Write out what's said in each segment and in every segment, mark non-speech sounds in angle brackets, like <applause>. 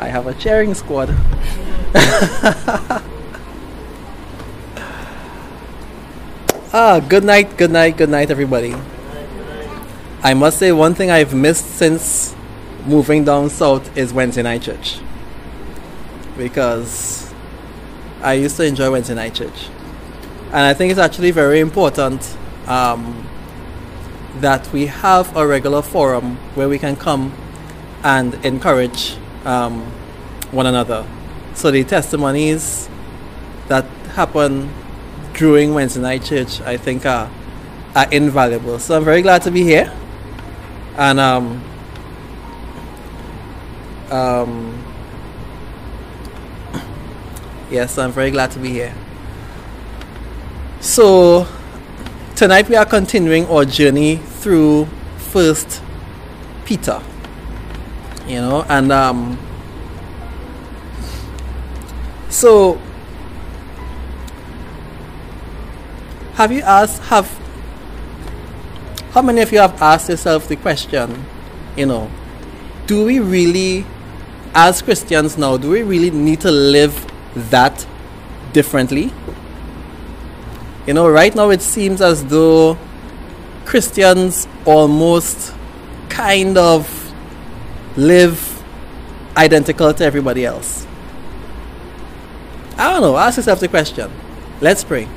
I have a cheering squad. <laughs> ah, good night, good night, good night, everybody. I must say, one thing I've missed since moving down south is Wednesday night church. Because I used to enjoy Wednesday night church. And I think it's actually very important um, that we have a regular forum where we can come and encourage um, one another. So the testimonies that happen during Wednesday night church, I think, are, are invaluable. So I'm very glad to be here. And um, um, yes, I'm very glad to be here. So tonight we are continuing our journey through First Peter. You know, and um, so have you asked have how many of you have asked yourself the question, you know, do we really as Christians now, do we really need to live that differently? You know, right now it seems as though Christians almost kind of live identical to everybody else. I don't know. Ask yourself the question. Let's pray.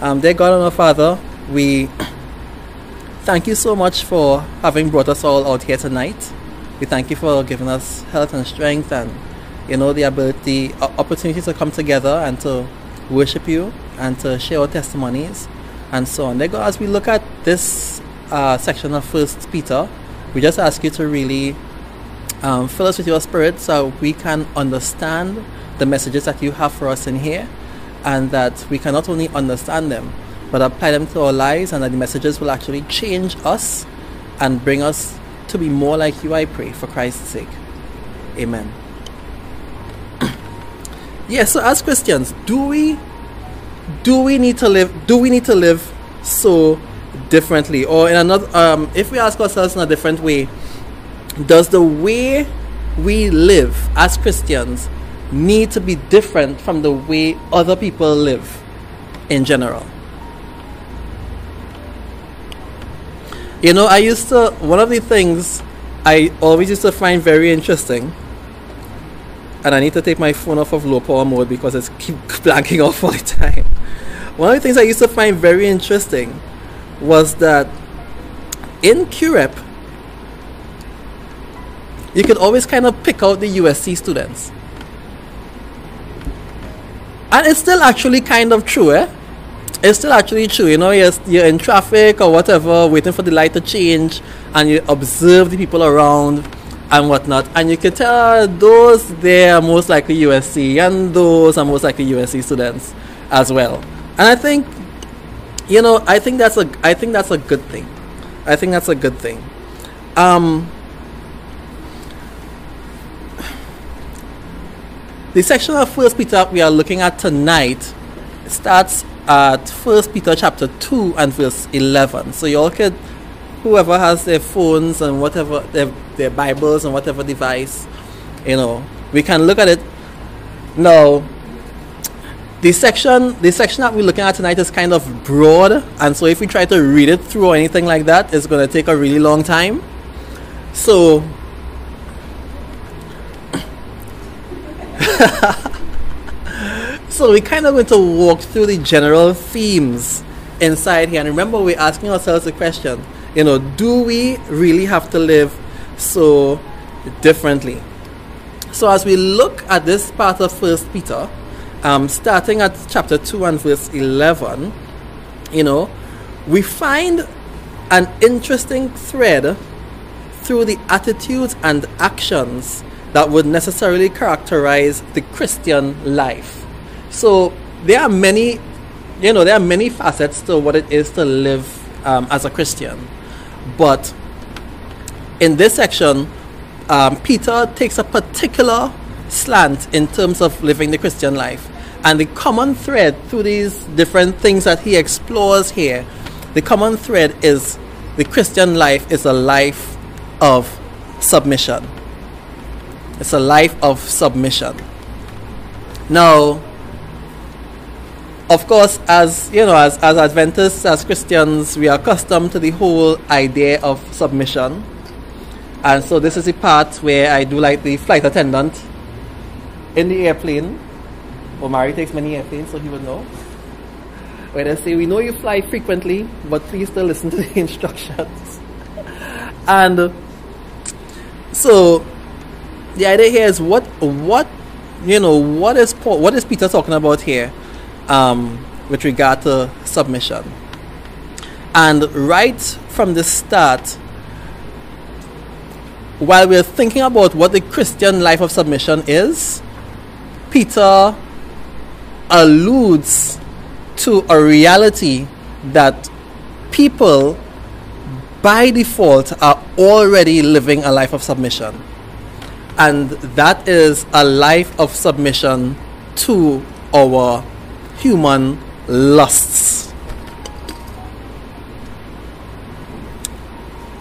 Um, dear God and our Father, we <clears throat> thank you so much for having brought us all out here tonight. We thank you for giving us health and strength and, you know, the ability, opportunity to come together and to worship you and to share our testimonies and so on. Dear God, as we look at this uh, section of First Peter, we just ask you to really um, fill us with your spirit so we can understand the messages that you have for us in here and that we can not only understand them but apply them to our lives and that the messages will actually change us and bring us to be more like you, I pray, for Christ's sake. Amen. yes, <clears throat> yeah, so as Christians, do we do we need to live do we need to live so differently or in another um, if we ask ourselves in a different way does the way we live as christians need to be different from the way other people live in general you know i used to one of the things i always used to find very interesting and I need to take my phone off of low power mode because it's keep <laughs> blanking off all the time. One of the things I used to find very interesting was that in Curepe, you could always kind of pick out the USC students. And it's still actually kind of true, eh? It's still actually true. You know, you're, you're in traffic or whatever, waiting for the light to change, and you observe the people around and whatnot. And you can tell those they are most likely USC and those are most likely USC students as well. And I think you know, I think that's a I think that's a good thing. I think that's a good thing. Um the section of First Peter we are looking at tonight starts at First Peter chapter two and verse eleven. So you all could whoever has their phones and whatever their, their Bibles and whatever device, you know, we can look at it. Now, the section the section that we're looking at tonight is kind of broad, and so if we try to read it through or anything like that, it's going to take a really long time. So. <laughs> so we kind of going to walk through the general themes inside here and remember we're asking ourselves the question you know, do we really have to live so differently? So as we look at this part of First Peter, um, starting at chapter two and verse eleven, you know, we find an interesting thread through the attitudes and actions that would necessarily characterize the Christian life. So there are many, you know, there are many facets to what it is to live um, as a Christian. But in this section, um, Peter takes a particular slant in terms of living the Christian life. And the common thread through these different things that he explores here, the common thread is the Christian life is a life of submission. It's a life of submission. Now, of course, as you know, as, as Adventists, as Christians, we are accustomed to the whole idea of submission. And so this is the part where I do like the flight attendant in the airplane. Omari takes many airplanes, so he would know. Where they say, We know you fly frequently, but please still listen to the <laughs> instructions. and so the idea here is what what you know what is Paul, what is Peter talking about here um, with regard to submission? And right from the start while we're thinking about what the Christian life of submission is Peter alludes to a reality that people by default are already living a life of submission and that is a life of submission to our human lusts.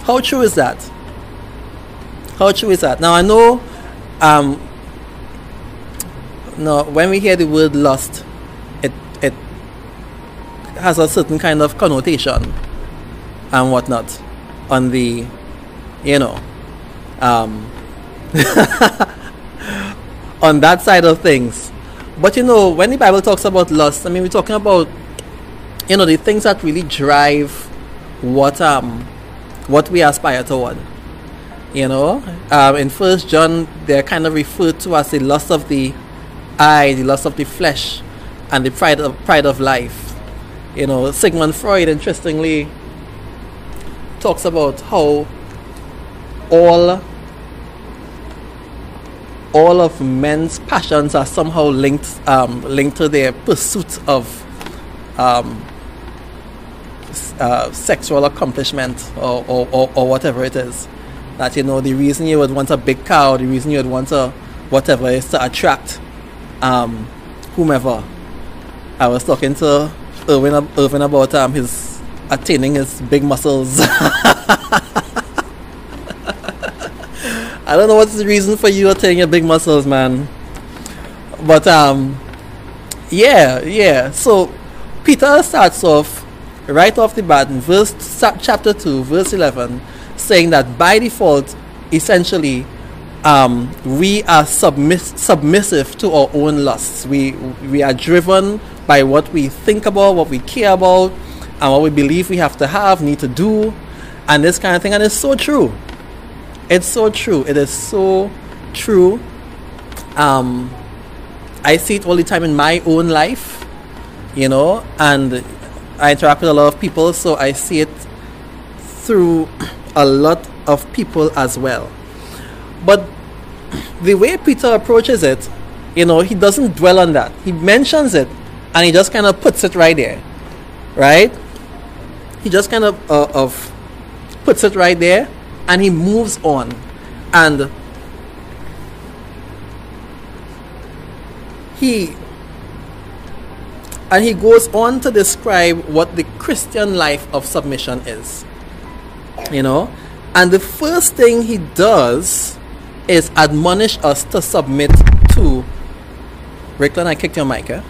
How true is that? How true is that? Now I know um no when we hear the word lust it it has a certain kind of connotation and whatnot on the you know um <laughs> on that side of things. But you know, when the Bible talks about lust, I mean, we're talking about you know the things that really drive what um what we aspire toward. You know, um, in First John, they're kind of referred to as the lust of the eye, the lust of the flesh, and the pride of pride of life. You know, Sigmund Freud, interestingly, talks about how all all of men's passions are somehow linked um, linked to their pursuit of um, uh, sexual accomplishment or, or, or, or, whatever it is. That you know the reason you would want a big car, the reason you would want a whatever is to attract um, whomever. I was talking to Irwin, Irwin about um, his attaining his big muscles. <laughs> I don't know what's the reason for you attaining your big muscles, man. But um, yeah, yeah. So Peter starts off right off the bat in verse chapter two, verse eleven, saying that by default, essentially, um, we are submiss- submissive to our own lusts. We we are driven by what we think about, what we care about, and what we believe we have to have, need to do, and this kind of thing. And it's so true. It's so true. It is so true. Um, I see it all the time in my own life, you know, and I interact with a lot of people, so I see it through a lot of people as well. But the way Peter approaches it, you know, he doesn't dwell on that. He mentions it and he just kind of puts it right there, right? He just kind of, uh, of puts it right there and he moves on and he and he goes on to describe what the Christian life of submission is. You know? And the first thing he does is admonish us to submit to. Rickland, I kicked your mic, eh?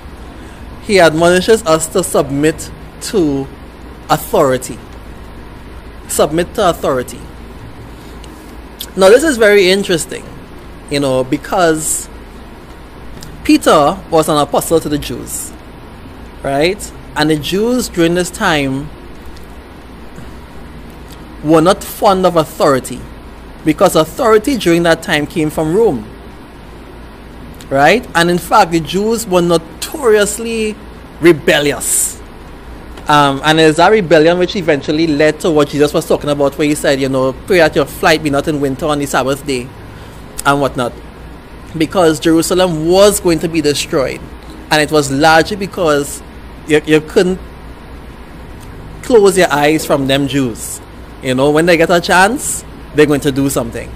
He admonishes us to submit to authority. Submit to authority. Now, this is very interesting, you know, because Peter was an apostle to the Jews, right? And the Jews during this time were not fond of authority because authority during that time came from Rome, right? And in fact, the Jews were notoriously rebellious um, and it's that rebellion which eventually led to what Jesus was talking about, where he said, you know, pray that your flight be not in winter on the Sabbath day and whatnot. Because Jerusalem was going to be destroyed. And it was largely because you, you couldn't close your eyes from them Jews. You know, when they get a chance, they're going to do something.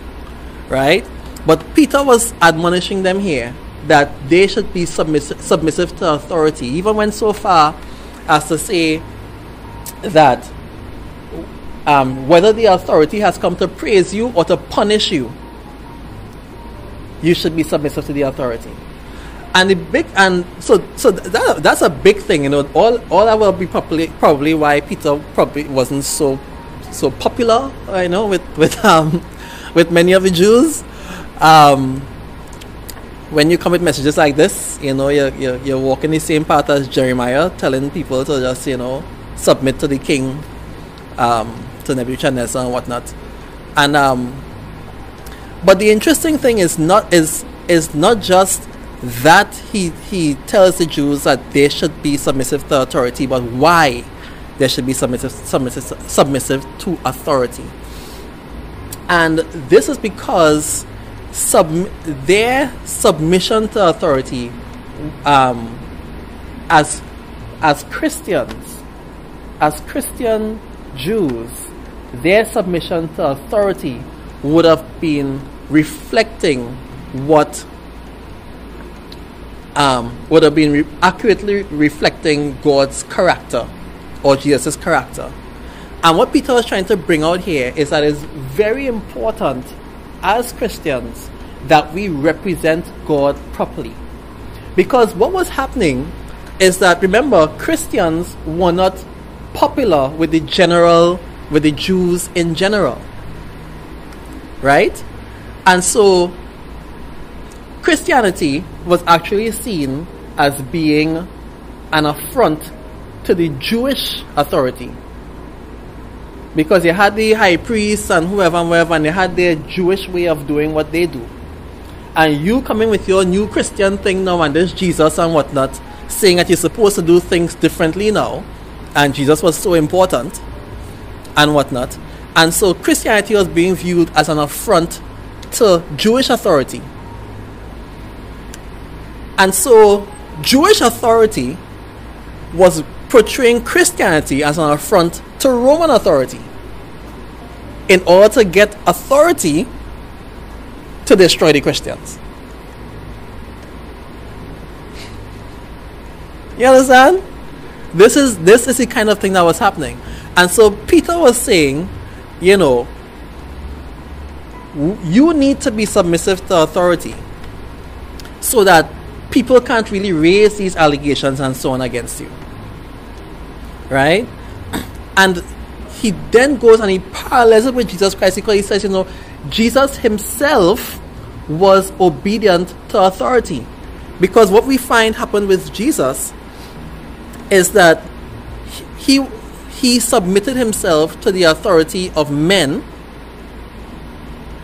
Right? But Peter was admonishing them here that they should be submissive, submissive to authority, even when so far as to say that um, whether the authority has come to praise you or to punish you, you should be submissive to the authority. And the big and so so that, that's a big thing, you know. All all that will be probably probably why Peter probably wasn't so so popular, you know, with with <laughs> um with many of the Jews. Um, when you come with messages like this, you know, you're, you're, you're walking the same path as Jeremiah, telling people to just, you know, submit to the king, um, to Nebuchadnezzar and whatnot. And um, but the interesting thing is not is is not just that he he tells the Jews that they should be submissive to authority, but why they should be submissive submissive submissive to authority. And this is because sub- their submission to authority um, as as Christians, as Christian Jews, their submission to authority would have been reflecting what um, would have been re- accurately reflecting God's character or Jesus' character. And what Peter was trying to bring out here is that it's very important as Christians that we represent God properly. Because what was happening is that, remember, Christians were not popular with the general, with the Jews in general. Right? And so, Christianity was actually seen as being an affront to the Jewish authority because they had the high priests and whoever and whoever, and they had their Jewish way of doing what they do. And you coming with your new Christian thing now, and this Jesus and whatnot, saying that you're supposed to do things differently now, and Jesus was so important, and whatnot. And so Christianity was being viewed as an affront to Jewish authority. And so Jewish authority was portraying Christianity as an affront to Roman authority in order to get authority to destroy the Christians. You understand? This is this is the kind of thing that was happening. And so Peter was saying, you know, you need to be submissive to authority so that people can't really raise these allegations and so on against you. Right? And he then goes and he parallels it with Jesus Christ because he says, you know, Jesus himself was obedient to authority. Because what we find happened with Jesus is that he he submitted himself to the authority of men,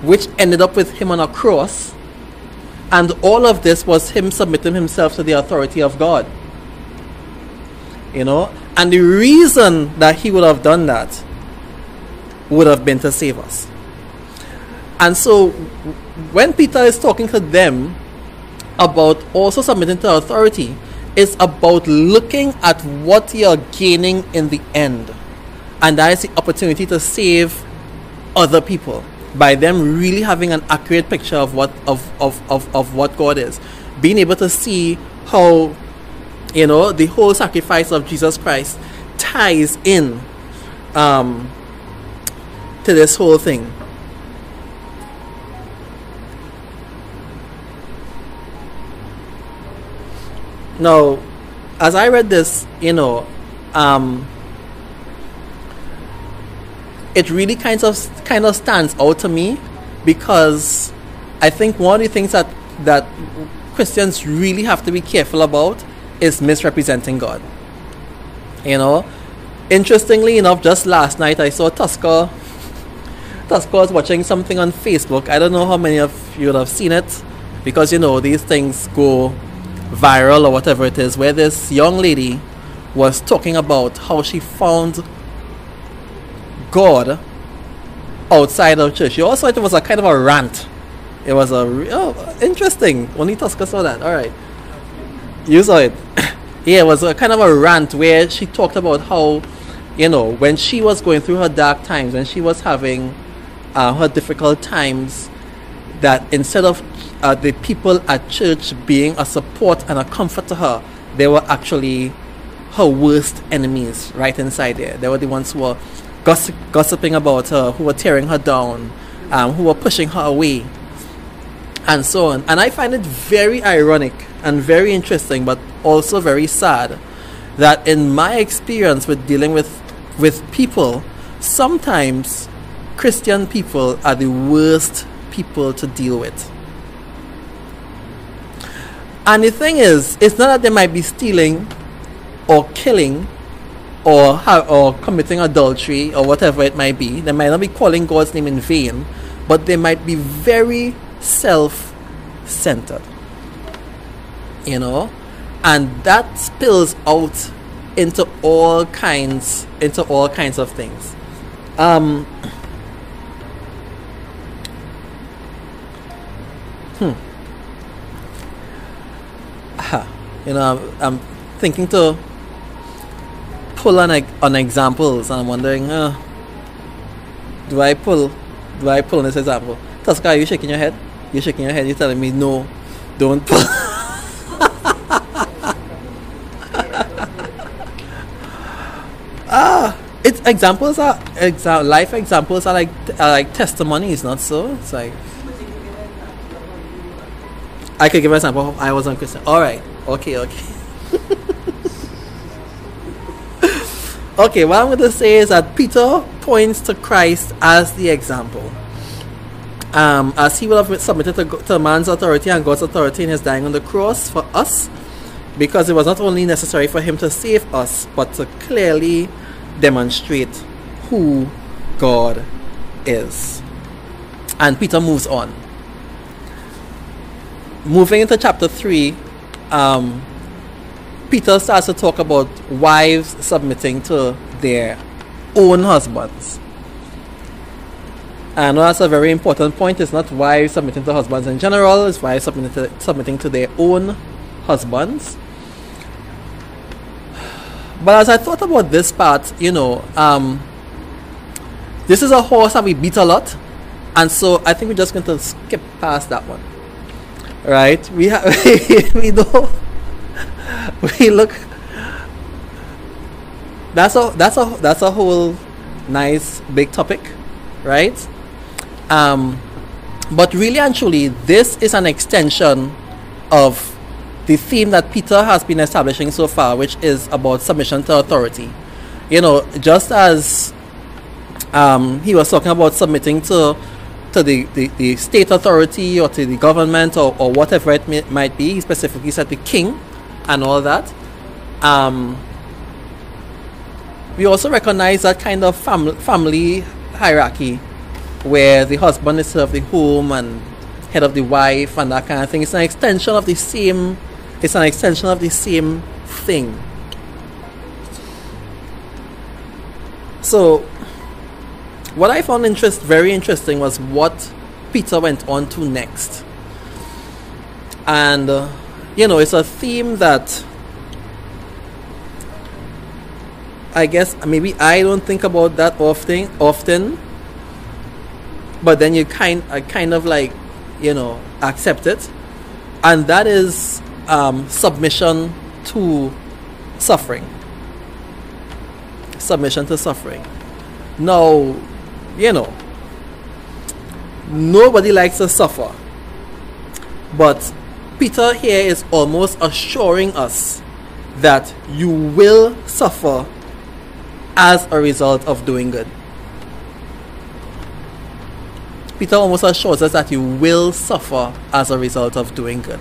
which ended up with him on a cross. And all of this was him submitting himself to the authority of God. You know, and the reason that he would have done that would have been to save us. And so when Peter is talking to them about also submitting to authority, it's about looking at what you're gaining in the end. And that is the opportunity to save other people by them really having an accurate picture of what of, of, of, of what God is. Being able to see how you know the whole sacrifice of Jesus Christ ties in um, to this whole thing. Now, as I read this, you know, um, it really kind of kind of stands out to me because I think one of the things that that Christians really have to be careful about is misrepresenting God. You know, interestingly enough, just last night I saw Tusker. Tusker was watching something on Facebook. I don't know how many of you have seen it because you know these things go viral or whatever it is. Where this young lady was talking about how she found God outside of church. She also it was a kind of a rant. It was a oh, interesting. Only Tusker saw that. All right. You saw it. yeah, it was a kind of a rant where she talked about how, you know, when she was going through her dark times, when she was having uh, her difficult times, that instead of uh, the people at church being a support and a comfort to her, they were actually her worst enemies right inside there. They were the ones who were gossip, gossiping about her, who were tearing her down, um, who were pushing her away. and so on. And I find it very ironic and very interesting, but also very sad that in my experience with dealing with with people, sometimes Christian people are the worst people to deal with. And the thing is, it's not that they might be stealing or killing or ha- or committing adultery or whatever it might be. They might not be calling God's name in vain, but they might be very self-centered. You know, and that spills out into all kinds into all kinds of things. Um, hmm. You know, I'm, thinking to pull on, on examples, and I'm wondering, uh, do I pull? Do I pull on this example? Tasca, are you shaking your head? You're shaking your head. You're telling me no, don't pull. <laughs> ah, it's examples are exa- life examples are like are like testimonies, not so. It's like I could give an example. I was on Christian. All right. Okay. Okay. <laughs> okay. What I'm going to say is that Peter points to Christ as the example. Um, as he will have submitted to, to man's authority and God's authority in his dying on the cross for us, because it was not only necessary for him to save us, but to clearly demonstrate who God is. And Peter moves on. Moving into chapter 3, um, Peter starts to talk about wives submitting to their own husbands. And that's a very important point. It's not wives submitting to husbands in general, it's wives submitting to, submitting to their own husbands. But as I thought about this part, you know, um, this is a horse that we beat a lot, and so I think we're just going to skip past that one. Right? We have <laughs> we know we look. That's a that's a that's a whole nice big topic, right? Um, but really and truly, this is an extension of the theme that Peter has been establishing so far, which is about submission to authority. You know, just as um, he was talking about submitting to to the, the, the state authority or to the government or, or whatever it may, might be, he specifically said the king and all that. Um, we also recognize that kind of fam- family hierarchy where the husband is of the home and head of the wife and that kind of thing. It's an extension of the same it's an extension of the same thing. So, what I found interest very interesting was what Peter went on to next, and uh, you know, it's a theme that I guess maybe I don't think about that often. Often, but then you kind, I kind of like, you know, accept it, and that is um, submission to suffering. Submission to suffering. Now, you know, nobody likes to suffer. But Peter here is almost assuring us that you will suffer as a result of doing good. Peter almost assures us that you will suffer as a result of doing good.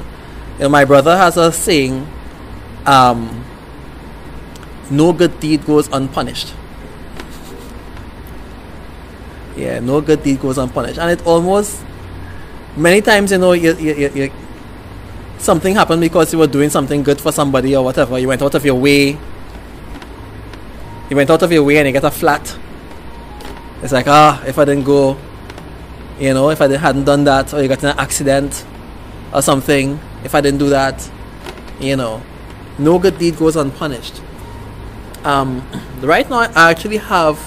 Know, my brother has a saying, um, no good deed goes unpunished. Yeah, no good deed goes unpunished. And it almost, many times, you know, you, you, you, something happened because you were doing something good for somebody or whatever. You went out of your way. You went out of your way and you get a flat. It's like, ah, if I didn't go, you know, if I hadn't done that, or you got an accident or something, if I didn't do that, you know, no good deed goes unpunished. Um, right now, I actually have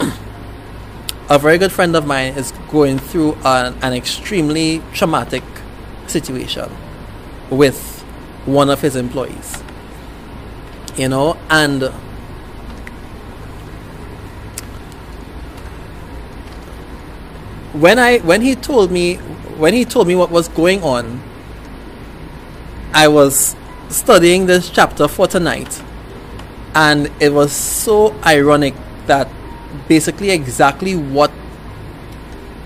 <clears throat> a very good friend of mine is going through an, an extremely traumatic situation with one of his employees. You know, and when I when he told me when he told me what was going on, I was studying this chapter for tonight, and it was so ironic that basically exactly what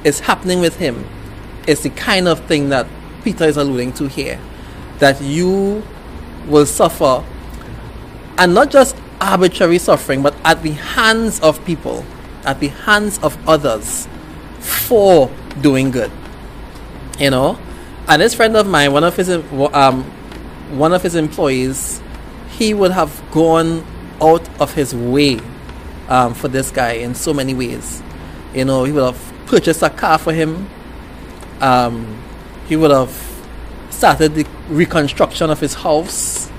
is happening with him is the kind of thing that Peter is alluding to here. That you will suffer, and not just arbitrary suffering, but at the hands of people, at the hands of others, for doing good. You know, and this friend of mine, one of his um, one of his employees, he would have gone out of his way um, for this guy in so many ways. You know, he would have purchased a car for him. Um, he would have started the reconstruction of his house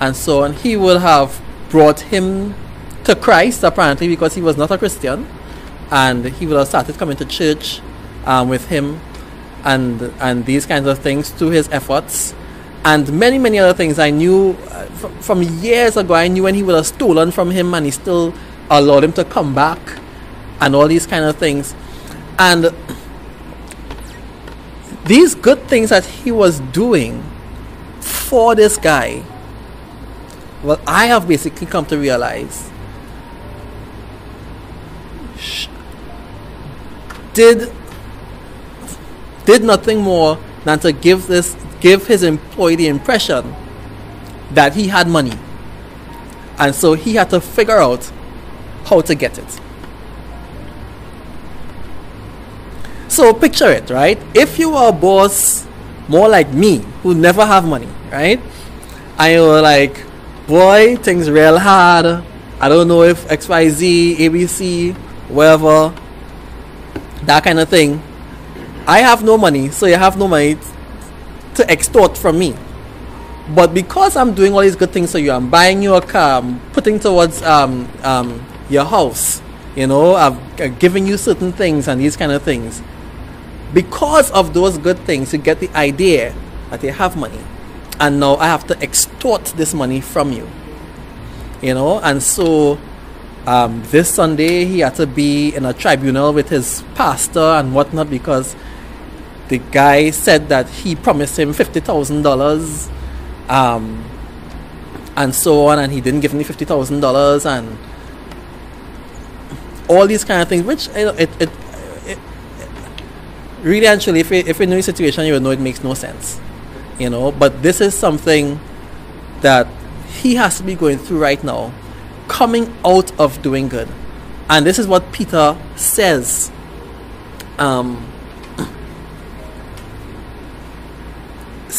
and so on. He would have brought him to Christ apparently because he was not a Christian, and he would have started coming to church um, with him, and and these kinds of things to his efforts, and many many other things. I knew uh, from, from years ago. I knew when he would have stolen from him, and he still allowed him to come back, and all these kind of things, and these good things that he was doing for this guy well i have basically come to realize did did nothing more than to give this give his employee the impression that he had money and so he had to figure out how to get it So picture it, right? If you are a boss more like me, who never have money, right? And you're like, boy, things real hard. I don't know if XYZ, ABC, whatever, that kind of thing. I have no money, so you have no money to extort from me. But because I'm doing all these good things for you, I'm buying you a car, I'm putting towards um, um, your house, you know, I've, I've given you certain things and these kind of things because of those good things, you get the idea that you have money. And now I have to extort this money from you. You know, and so um, this Sunday he had to be in a tribunal with his pastor and whatnot because the guy said that he promised him fifty thousand dollars, um, and so on, and he didn't give me fifty thousand dollars, and all these kind of things, which it, it really and truly, if, you, if you know the situation, you know it makes no sense. You know, but this is something that he has to be going through right now, coming out of doing good. And this is what Peter says. Um,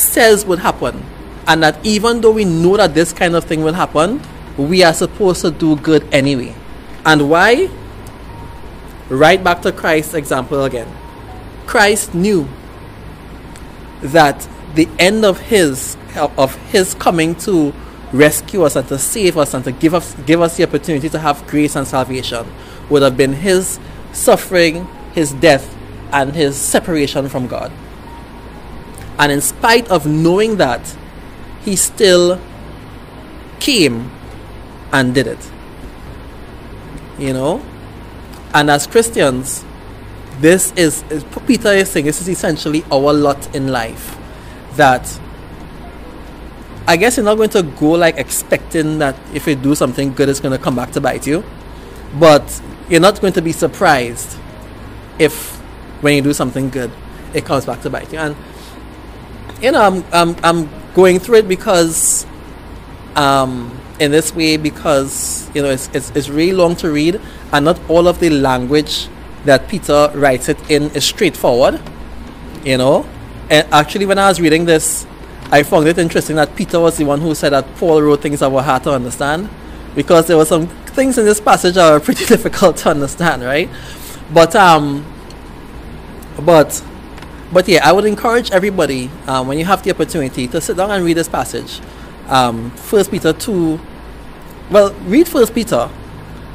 says would happen. And that even though we know that this kind of thing will happen, we are supposed to do good anyway. And why? Right back to Christ's example again. Christ knew that the end of his of his coming to rescue us and to save us and to give us give us the opportunity to have grace and salvation would have been his suffering, his death, and his separation from God. And in spite of knowing that, he still came and did it. You know? And as Christians, this is, is Peter is saying this is essentially our lot in life. That I guess you're not going to go like expecting that if you do something good, it's going to come back to bite you. But you're not going to be surprised if when you do something good, it comes back to bite you. And you know, I'm I'm, I'm going through it because um, in this way because you know it's, it's it's really long to read and not all of the language that Peter writes it in is straightforward. You know, and actually, when I was reading this, I found it interesting that Peter was the one who said that Paul wrote things that were hard to understand, because there were some things in this passage that were pretty <laughs> difficult to understand, right? But um, but but yeah, I would encourage everybody um, when you have the opportunity to sit down and read this passage. Um, First Peter two, well, read First Peter,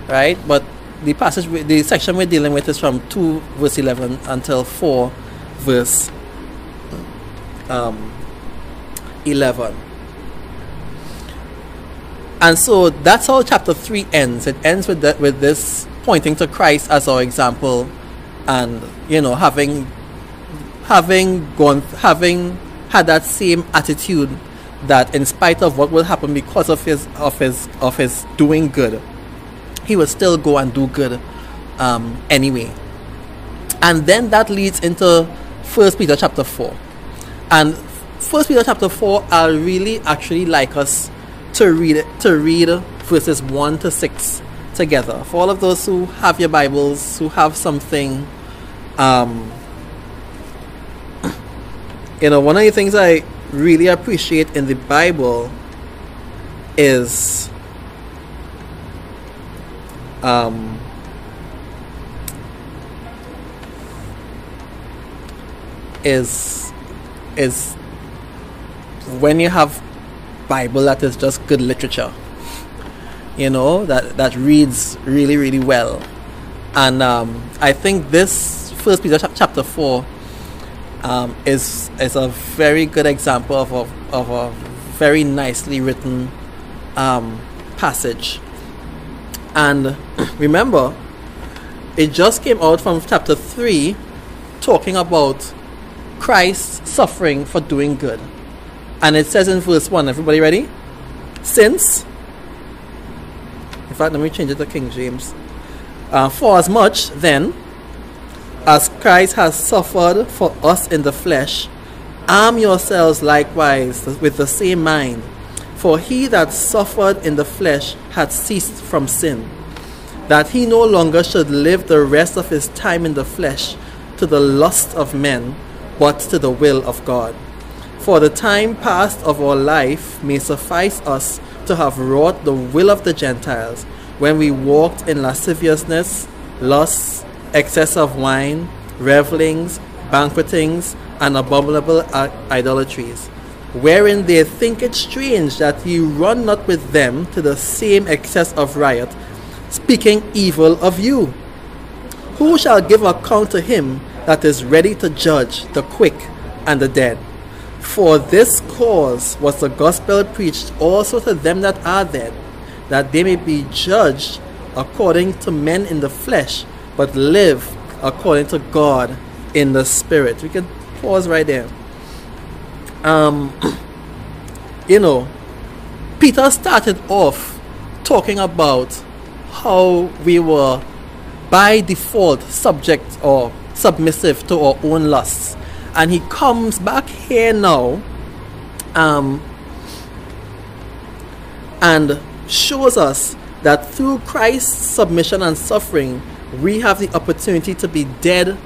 right? But the passage, the section we're dealing with is from 2 verse 11 until 4 verse um, 11. And so that's how chapter 3 ends. It ends with, that, with this pointing to Christ as our example and, you know, having having gone, having had that same attitude that in spite of what will happen because of his of his of his doing good, he will still go and do good um, anyway. And then that leads into First Peter chapter four, and First Peter chapter four, I really actually like us to read it to read verses one to six together. For all of those who have your Bibles, who have something, um, you know, one of the things I really appreciate in the Bible is um, is is when you have Bible that is just good literature you know that that reads really really well. And um, I think this first Peter chapter 4 um, is is a very good example of a, of a very nicely written um, passage. And <clears throat> remember it just came out from chapter 3 talking about Christ suffering for doing good. And it says in verse 1 everybody ready? Since in fact, let me change it to King James. Uh, for as much, then, as Christ has suffered for us in the flesh, arm yourselves likewise with the same mind. For he that suffered in the flesh had ceased from sin, that he no longer should live the rest of his time in the flesh to the lust of men, but to the will of God. For the time past of our life may suffice us to have wrought the will of the Gentiles, when we walked in lasciviousness, lust, excess of wine, revelings, banquetings, and abominable idolatries, wherein they think it strange that ye run not with them to the same excess of riot, speaking evil of you. Who shall give account to him that is ready to judge the quick and the dead? For this cause was the gospel preached also to them that are dead, that they may be judged according to men in the flesh, but live according to God in the spirit. We can pause right there. Um, <clears throat> you know, Peter started off talking about how we were by default subject or submissive to our own lusts and he comes back here now um, and shows us that through Christ's submission and suffering, we have the opportunity to be dead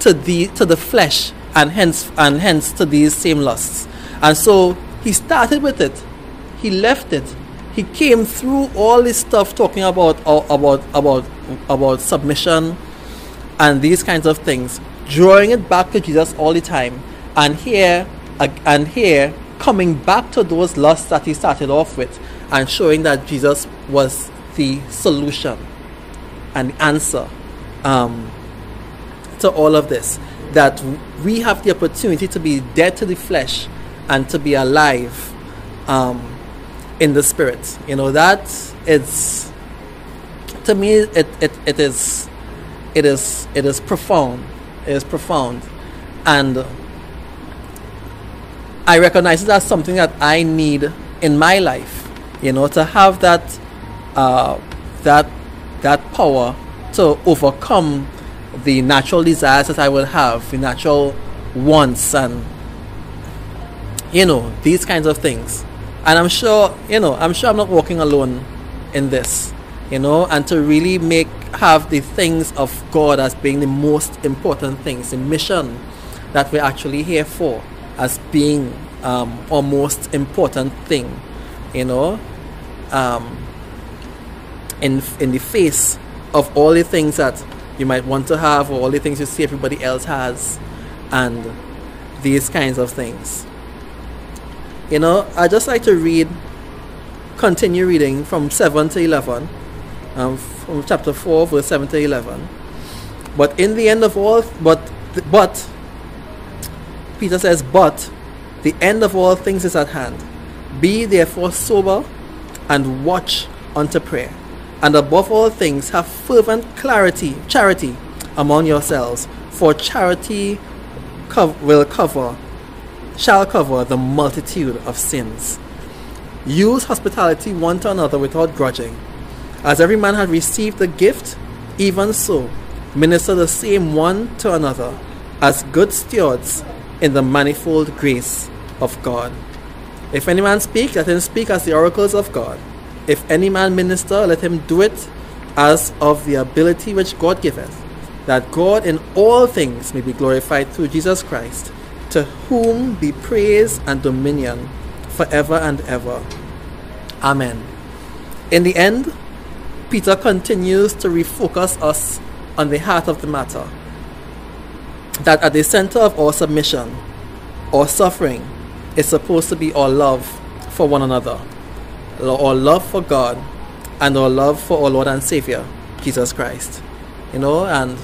to the to the flesh and hence and hence to these same lusts. And so he started with it. He left it. He came through all this stuff talking about uh, about about about submission and these kinds of things drawing it back to Jesus all the time, and here and here coming back to those lusts that he started off with, and showing that Jesus was the solution and answer um, to all of this. That we have the opportunity to be dead to the flesh and to be alive um, in the spirit. You know that it's to me it, it, it is it is it is profound It is profound. And I recognize that's something that I need in my life, you know, to have that uh, that that power to overcome the natural desires that I will have, the natural wants and you know, these kinds of things. And I'm sure, you know, I'm sure I'm not walking alone in this, you know, and to really make have the things of God as being the most important things, the mission that we're actually here for, as being um, our most important thing, you know, um, in in the face of all the things that you might want to have, or all the things you see everybody else has, and these kinds of things. You know, I just like to read, continue reading from seven to eleven. Um, from chapter 4, verse 7 to 11. But in the end of all, but, but, Peter says, but the end of all things is at hand. Be therefore sober and watch unto prayer. And above all things, have fervent clarity, charity among yourselves, for charity co- will cover, shall cover the multitude of sins. Use hospitality one to another without grudging. As every man had received the gift, even so, minister the same one to another, as good stewards in the manifold grace of God. If any man speak, let him speak as the oracles of God. If any man minister, let him do it as of the ability which God giveth, that God in all things may be glorified through Jesus Christ, to whom be praise and dominion forever and ever. Amen. In the end, Peter continues to refocus us on the heart of the matter. That at the center of our submission or suffering is supposed to be our love for one another, our love for God, and our love for our Lord and Savior, Jesus Christ. You know, and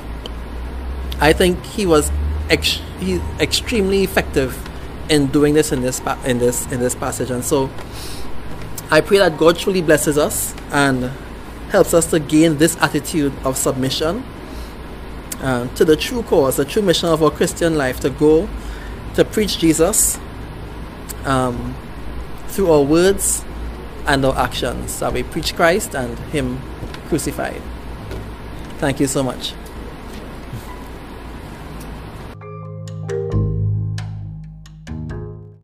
I think he was ex- he extremely effective in doing this in this pa- in this in this passage, and so I pray that God truly blesses us and helps us to gain this attitude of submission uh, to the true cause, the true mission of our Christian life to go to preach Jesus um, through our words and our actions. That we preach Christ and Him crucified. Thank you so much.